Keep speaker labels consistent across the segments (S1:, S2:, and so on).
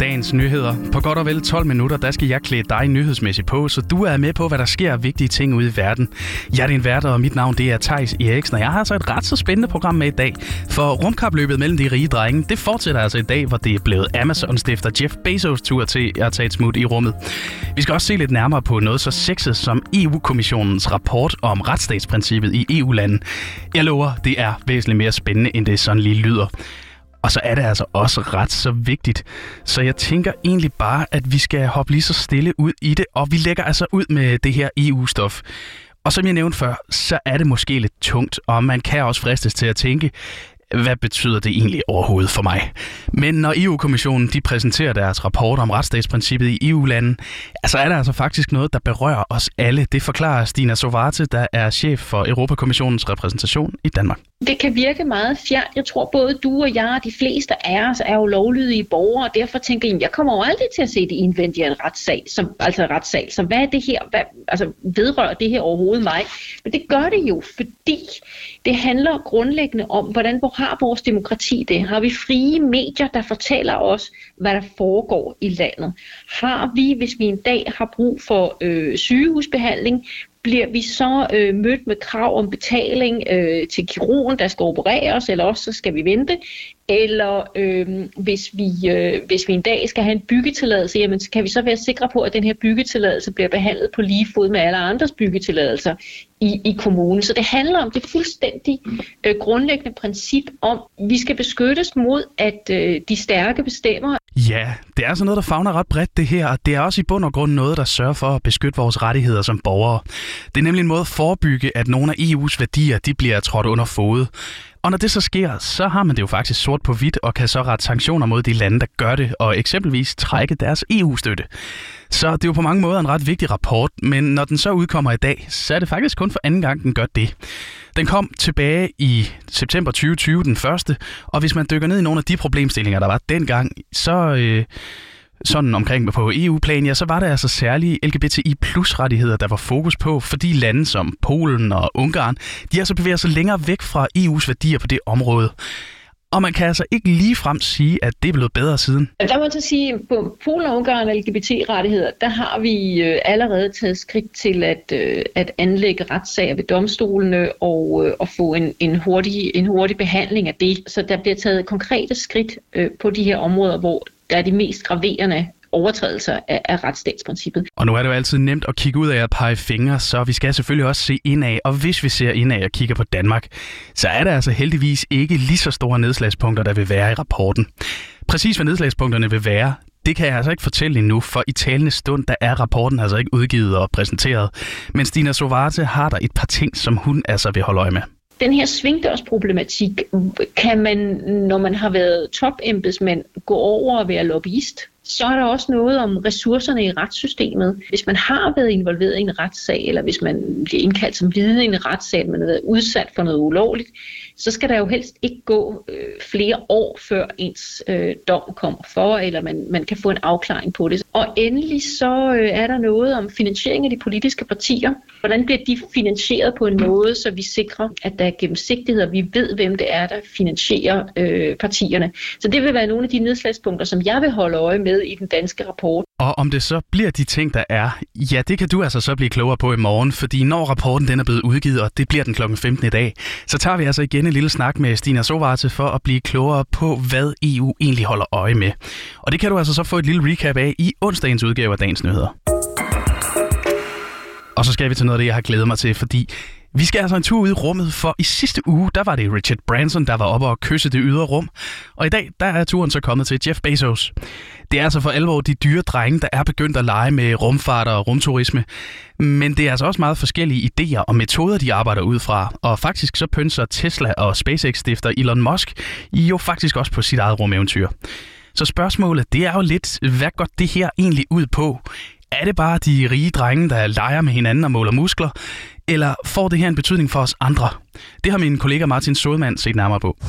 S1: dagens nyheder. På godt og vel 12 minutter, der skal jeg klæde dig nyhedsmæssigt på, så du er med på, hvad der sker af vigtige ting ude i verden. Jeg er din vært, og mit navn det er Tejs Eriksen, og jeg har altså et ret så spændende program med i dag. For rumkapløbet mellem de rige drenge, det fortsætter altså i dag, hvor det er blevet Amazon-stifter Jeff Bezos tur til at tage et smut i rummet. Vi skal også se lidt nærmere på noget så sexet som EU-kommissionens rapport om retsstatsprincippet i EU-landen. Jeg lover, det er væsentligt mere spændende, end det sådan lige lyder. Og så er det altså også ret så vigtigt. Så jeg tænker egentlig bare, at vi skal hoppe lige så stille ud i det, og vi lægger altså ud med det her EU-stof. Og som jeg nævnte før, så er det måske lidt tungt, og man kan også fristes til at tænke, hvad betyder det egentlig overhovedet for mig? Men når EU-kommissionen de præsenterer deres rapport om retsstatsprincippet i EU-landen, så er der altså faktisk noget, der berører os alle. Det forklarer Stina Sovarte, der er chef for Europakommissionens repræsentation i Danmark.
S2: Det kan virke meget fjernt. Jeg tror både du og jeg og de fleste af os er jo lovlydige borgere, og derfor tænker jeg, jeg kommer jo aldrig til at se det indvendige af en retssag, som, altså en retssag. Så hvad er det her? Hvad, altså vedrører det her overhovedet mig? Men det gør det jo, fordi det handler grundlæggende om, hvordan har vores demokrati det? Har vi frie medier, der fortæller os, hvad der foregår i landet? Har vi, hvis vi en dag har brug for øh, sygehusbehandling, bliver vi så øh, mødt med krav om betaling øh, til kirurgen, der skal opereres, eller også så skal vi vente? Eller øh, hvis, vi, øh, hvis vi en dag skal have en byggetilladelse, jamen, kan vi så være sikre på, at den her byggetilladelse bliver behandlet på lige fod med alle andres byggetilladelser i, i kommunen. Så det handler om det fuldstændig øh, grundlæggende princip om, at vi skal beskyttes mod, at øh, de stærke bestemmer.
S1: Ja, det er altså noget, der fagner ret bredt det her, og det er også i bund og grund noget, der sørger for at beskytte vores rettigheder som borgere. Det er nemlig en måde at forebygge, at nogle af EU's værdier de bliver trådt under fod. Og når det så sker, så har man det jo faktisk sort på hvidt og kan så rette sanktioner mod de lande, der gør det, og eksempelvis trække deres EU-støtte. Så det er jo på mange måder en ret vigtig rapport, men når den så udkommer i dag, så er det faktisk kun for anden gang, den gør det. Den kom tilbage i september 2020, den første, og hvis man dykker ned i nogle af de problemstillinger, der var dengang, så... Øh, sådan omkring på EU-plan, ja, så var der altså særlige LGBTI plus rettigheder, der var fokus på, fordi lande som Polen og Ungarn, de altså bevæger sig længere væk fra EU's værdier på det område. Og man kan altså ikke lige frem sige, at det er blevet bedre siden.
S2: Der må jeg så sige, at på Polen og Ungarn LGBT-rettigheder, der har vi øh, allerede taget skridt til at, øh, at anlægge retssager ved domstolene og, at og få en, en, hurtig, en hurtig behandling af det. Så der bliver taget konkrete skridt på de her områder, hvor der er de mest graverende overtrædelser af, af retsstatsprincippet.
S1: Og nu er det jo altid nemt at kigge ud af at pege fingre, så vi skal selvfølgelig også se indad. Og hvis vi ser indad og kigger på Danmark, så er der altså heldigvis ikke lige så store nedslagspunkter, der vil være i rapporten. Præcis hvad nedslagspunkterne vil være, det kan jeg altså ikke fortælle endnu, for i talende stund, der er rapporten altså ikke udgivet og præsenteret. Men Stina Sovarte har der et par ting, som hun altså vil holde øje med
S2: den her svingdørsproblematik kan man, når man har været topembedsmand, gå over og være lobbyist. Så er der også noget om ressourcerne i retssystemet. Hvis man har været involveret i en retssag, eller hvis man bliver indkaldt som vidne i en retssag, man har været udsat for noget ulovligt, så skal der jo helst ikke gå øh, flere år, før ens øh, dom kommer for, eller man, man kan få en afklaring på det. Og endelig så øh, er der noget om finansiering af de politiske partier. Hvordan bliver de finansieret på en måde, så vi sikrer, at der er gennemsigtighed, og vi ved, hvem det er, der finansierer øh, partierne. Så det vil være nogle af de nedslagspunkter, som jeg vil holde øje med i den danske rapport.
S1: Og om det så bliver de ting, der er, ja, det kan du altså så blive klogere på i morgen, fordi når rapporten den er blevet udgivet, og det bliver den klokken 15 i dag, så tager vi altså igen en lille snak med Stina Sovarte for at blive klogere på, hvad EU egentlig holder øje med. Og det kan du altså så få et lille recap af i onsdagens udgave af Dagens Nyheder. Og så skal vi til noget af det, jeg har glædet mig til, fordi vi skal altså en tur ud i rummet, for i sidste uge, der var det Richard Branson, der var oppe og kysse det ydre rum. Og i dag, der er turen så kommet til Jeff Bezos. Det er altså for alvor de dyre drenge, der er begyndt at lege med rumfart og rumturisme. Men det er altså også meget forskellige idéer og metoder, de arbejder ud fra. Og faktisk så pynser Tesla og SpaceX-stifter Elon Musk jo faktisk også på sit eget rumeventyr. Så spørgsmålet, det er jo lidt, hvad går det her egentlig ud på? Er det bare de rige drenge, der leger med hinanden og måler muskler? Eller får det her en betydning for os andre? Det har min kollega Martin Sodman set nærmere på. 5,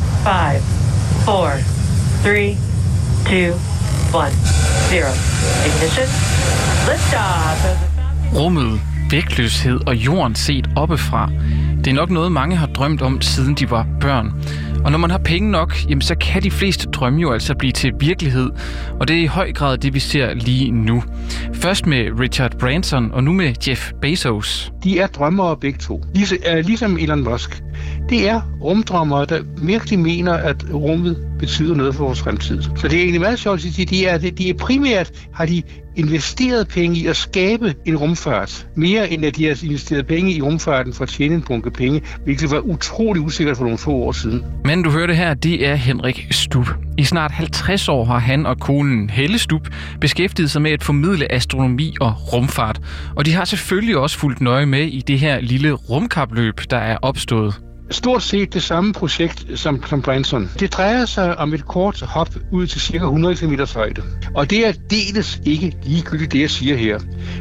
S1: 4, 3, 2, 1, 0. Ignition. Liftoff. Rummet, vægtløshed og jorden set oppefra. Det er nok noget, mange har drømt om, siden de var børn.
S3: Og når man har penge nok, jamen, så kan de fleste drømme jo altså blive til virkelighed. Og det er i høj grad det, vi ser lige nu. Først med Richard Branson, og nu med Jeff Bezos.
S4: De er drømmere begge to. Øh, ligesom Elon Musk. Det er rumdrømmere, der virkelig mener, at rummet betyder noget for vores fremtid. Så det er egentlig meget sjovt at sige, de er, de er primært har de investeret penge i at skabe en rumfart, mere end at de har investeret penge i rumfarten for at tjene en bunke penge, hvilket var utrolig usikkert for nogle få år siden.
S3: Men du hørte her, det er Henrik Stub. I snart 50 år har han og konen Helle Stub beskæftiget sig med at formidle astronomi og rumfart. Og de har selvfølgelig også fulgt nøje med i det her lille rumkapløb, der er opstået
S4: stort set det samme projekt som, som Branson. Det drejer sig om et kort hop ud til ca. 100 km højde. Og det er deles ikke ligegyldigt, det jeg siger her.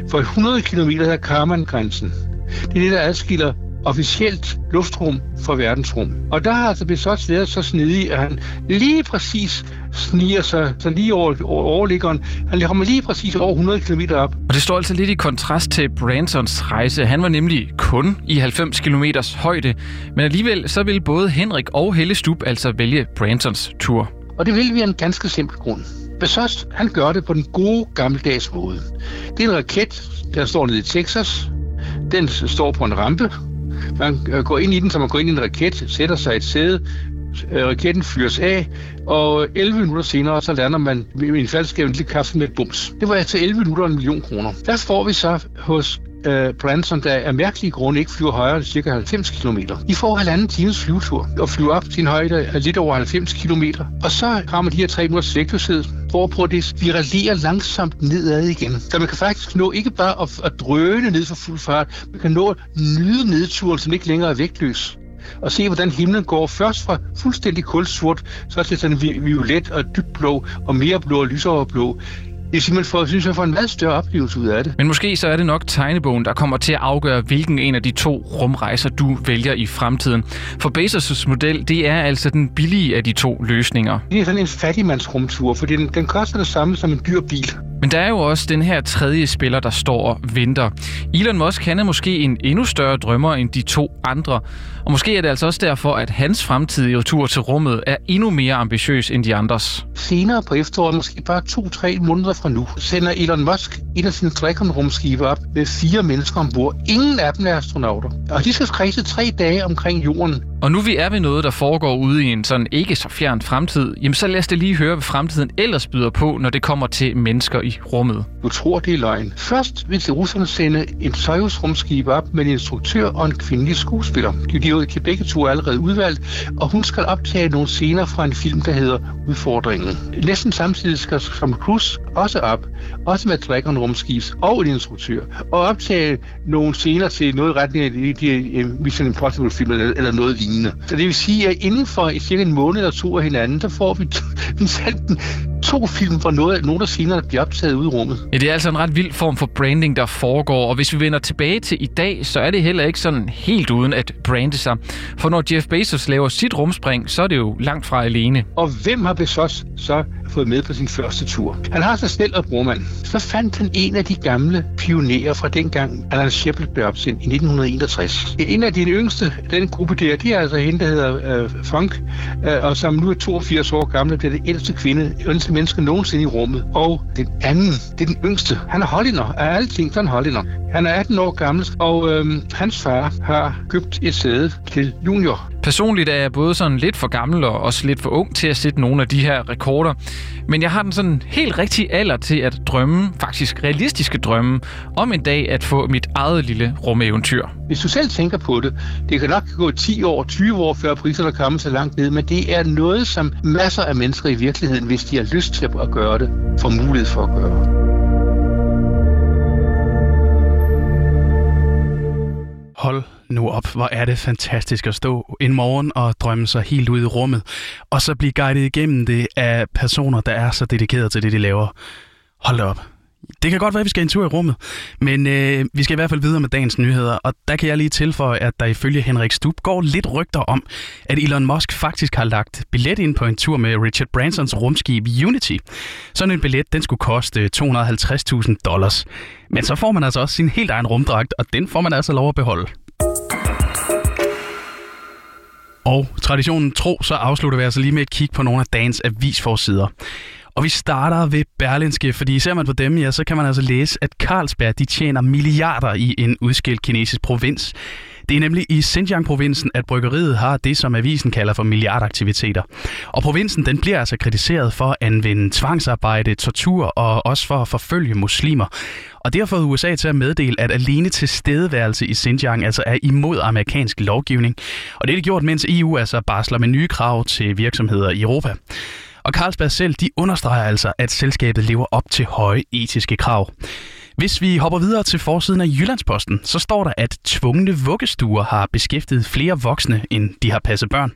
S4: For 100 km er Karman-grænsen. Det er det, der adskiller officielt luftrum for verdensrum. Og der har altså Bezos været så snedig, at han lige præcis sniger sig så lige over, over overliggeren. Han kommer lige præcis over 100 km op.
S3: Og det står altså lidt i kontrast til Bransons rejse. Han var nemlig kun i 90 km højde, men alligevel så ville både Henrik og Helle Stub altså vælge Bransons tur.
S4: Og det vil vi af en ganske simpel grund. Bezos, han gør det på den gode gammeldags måde. Det er en raket, der står nede i Texas. Den står på en rampe, man øh, går ind i den, som man går ind i en raket, sætter sig et sæde, øh, raketten fyres af, og 11 minutter senere, så lander man med en falsk lille kaffe med et bums. Det var altså 11 minutter og en million kroner. Der får vi så hos uh, Branson, der af mærkelige grunde ikke flyver højere end cirka 90 km. De får halvanden times flyvetur og flyver op til en højde af lidt over 90 km. Og så rammer de her tre minutters vægtløshed, hvorpå det spiralerer langsomt nedad igen. Så man kan faktisk nå ikke bare at, at drøne ned for fuld fart, man kan nå at nyde nedturen, som ikke længere er vægtløs og se, hvordan himlen går først fra fuldstændig kulsort, så til sådan violet og dybt blå, og mere blå og lysere blå. Det er simpelthen for, synes jeg, får en meget større oplevelse ud af det.
S3: Men måske så er det nok tegnebogen, der kommer til at afgøre, hvilken en af de to rumrejser, du vælger i fremtiden. For Bezos' model, det er altså den billige af de to løsninger.
S4: Det er sådan en fattigmandsrumtur, for den, den koster det samme som en dyr bil.
S3: Men der er jo også den her tredje spiller, der står og venter. Elon Musk han er måske en endnu større drømmer end de to andre. Og måske er det altså også derfor, at hans fremtidige tur til rummet er endnu mere ambitiøs end de andres.
S4: Senere på efteråret, måske bare to-tre måneder fra nu, sender Elon Musk et af sine Dragon-rumskibe op med fire mennesker ombord. Ingen af dem er astronauter. Og de skal kredse tre dage omkring jorden.
S3: Og nu vi er ved noget, der foregår ude i en sådan ikke så fjern fremtid, jamen så lad os det lige høre, hvad fremtiden ellers byder på, når det kommer til mennesker i rummet.
S4: Du tror, det er løgn. Først vil russerne sende en Soyuz-rumskib op med en instruktør og en kvindelig skuespiller. De, de er begge to allerede udvalgt, og hun skal optage nogle scener fra en film, der hedder Udfordringen. Næsten samtidig skal som Cruise også op, også med Dragon rumskibs og en instruktør, og optage nogle scener til noget retning af de, de øh, Mission Impossible-film eller, eller noget lignende. Så det vil sige, at inden for cirka en måned eller to af hinanden, så får vi den to film, hvor noget, nogle af scenerne bliver optaget ud i rummet.
S3: Ja, det er altså en ret vild form for branding, der foregår. Og hvis vi vender tilbage til i dag, så er det heller ikke sådan helt uden at brande sig. For når Jeff Bezos laver sit rumspring, så er det jo langt fra alene.
S4: Og hvem har Bezos så fået med på sin første tur? Han har sig selv og brormand. Så fandt han en af de gamle pionerer fra dengang, Alan Shepard blev opsendt i 1961. En af de yngste, den gruppe der, det er altså hende, der hedder uh, Funk, uh, og som nu er 82 år gammel, bliver det ældste kvinde, ældste menneske nogensinde i rummet. Og den anden, det er den yngste. Han er hollænder. Af alle ting, så er han hollænder. Han er 18 år gammel, og øhm, hans far har købt et sæde til junior.
S3: Personligt er jeg både sådan lidt for gammel og også lidt for ung til at sætte nogle af de her rekorder. Men jeg har den sådan helt rigtige alder til at drømme, faktisk realistiske drømme, om en dag at få mit eget lille rumeventyr.
S4: Hvis du selv tænker på det, det kan nok gå 10 år, 20 år, før priserne kommer så langt ned, men det er noget, som masser af mennesker i virkeligheden, hvis de har lyst til at gøre det, får mulighed for at gøre.
S1: Hold nu op, hvor er det fantastisk at stå en morgen og drømme sig helt ud i rummet, og så blive guidet igennem det af personer, der er så dedikeret til det, de laver. Hold op. Det kan godt være, at vi skal en tur i rummet, men øh, vi skal i hvert fald videre med dagens nyheder, og der kan jeg lige tilføje, at der ifølge Henrik Stub går lidt rygter om, at Elon Musk faktisk har lagt billet ind på en tur med Richard Bransons rumskib Unity. Sådan en billet, den skulle koste 250.000 dollars. Men så får man altså også sin helt egen rumdragt, og den får man altså lov at beholde. Og traditionen tro, så afslutter vi altså lige med et kig på nogle af dagens avisforsider. Og vi starter ved Berlinske, fordi ser man på dem, ja, så kan man altså læse, at Carlsberg de tjener milliarder i en udskilt kinesisk provins. Det er nemlig i Xinjiang-provinsen, at bryggeriet har det, som avisen kalder for milliardaktiviteter. Og provinsen den bliver altså kritiseret for at anvende tvangsarbejde, tortur og også for at forfølge muslimer. Og det har fået USA til at meddele, at alene tilstedeværelse i Xinjiang altså er imod amerikansk lovgivning. Og det er det gjort, mens EU altså barsler med nye krav til virksomheder i Europa. Og Carlsberg selv, de understreger altså, at selskabet lever op til høje etiske krav. Hvis vi hopper videre til forsiden af Jyllandsposten, så står der, at tvungne vuggestuer har beskæftiget flere voksne, end de har passet børn.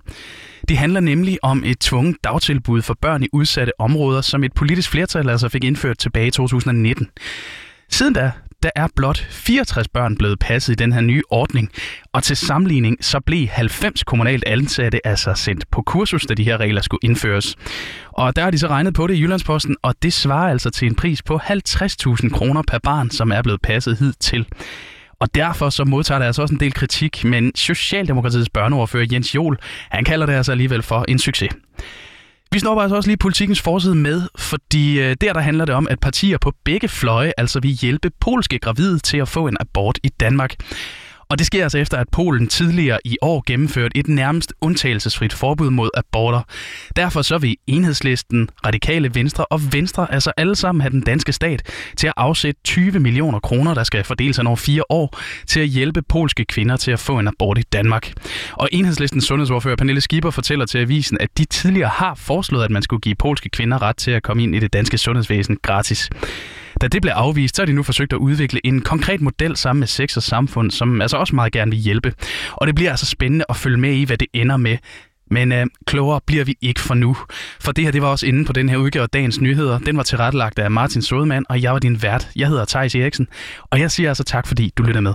S1: Det handler nemlig om et tvunget dagtilbud for børn i udsatte områder, som et politisk flertal altså fik indført tilbage i 2019. Siden da, der er blot 64 børn blevet passet i den her nye ordning, og til sammenligning så blev 90 kommunalt ansatte altså sendt på kursus, da de her regler skulle indføres. Og der har de så regnet på det i Jyllandsposten, og det svarer altså til en pris på 50.000 kroner per barn, som er blevet passet hid til. Og derfor så modtager det altså også en del kritik, men Socialdemokratiets børneordfører Jens Jol, han kalder det altså alligevel for en succes. Vi snupper altså også lige politikens forside med, fordi øh, der der handler det om, at partier på begge fløje altså vil hjælpe polske gravide til at få en abort i Danmark. Og det sker altså efter, at Polen tidligere i år gennemførte et nærmest undtagelsesfrit forbud mod aborter. Derfor så vil enhedslisten, radikale venstre og venstre altså alle sammen have den danske stat til at afsætte 20 millioner kroner, der skal fordeles over fire år, til at hjælpe polske kvinder til at få en abort i Danmark. Og enhedslistens sundhedsordfører Pernille Skipper fortæller til avisen, at de tidligere har foreslået, at man skulle give polske kvinder ret til at komme ind i det danske sundhedsvæsen gratis. Da det blev afvist, så har de nu forsøgt at udvikle en konkret model sammen med Sex og Samfund, som altså også meget gerne vil hjælpe. Og det bliver altså spændende at følge med i, hvad det ender med. Men øh, klogere bliver vi ikke for nu. For det her, det var også inde på den her udgave af Dagens Nyheder. Den var tilrettelagt af Martin Sodemann, og jeg var din vært. Jeg hedder Thijs Eriksen, og jeg siger altså tak, fordi du lytter med.